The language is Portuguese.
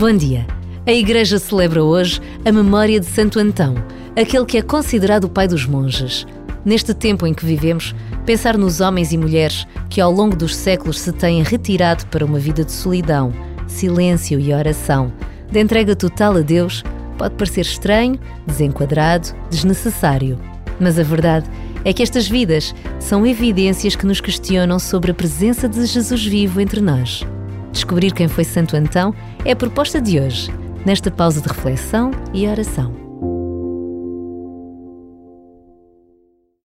Bom dia. A Igreja celebra hoje a memória de Santo Antão, aquele que é considerado o pai dos monges. Neste tempo em que vivemos, pensar nos homens e mulheres que ao longo dos séculos se têm retirado para uma vida de solidão, silêncio e oração, de entrega total a Deus, pode parecer estranho, desenquadrado, desnecessário. Mas a verdade é que estas vidas são evidências que nos questionam sobre a presença de Jesus vivo entre nós. Descobrir quem foi Santo Antão é a proposta de hoje, nesta pausa de reflexão e oração.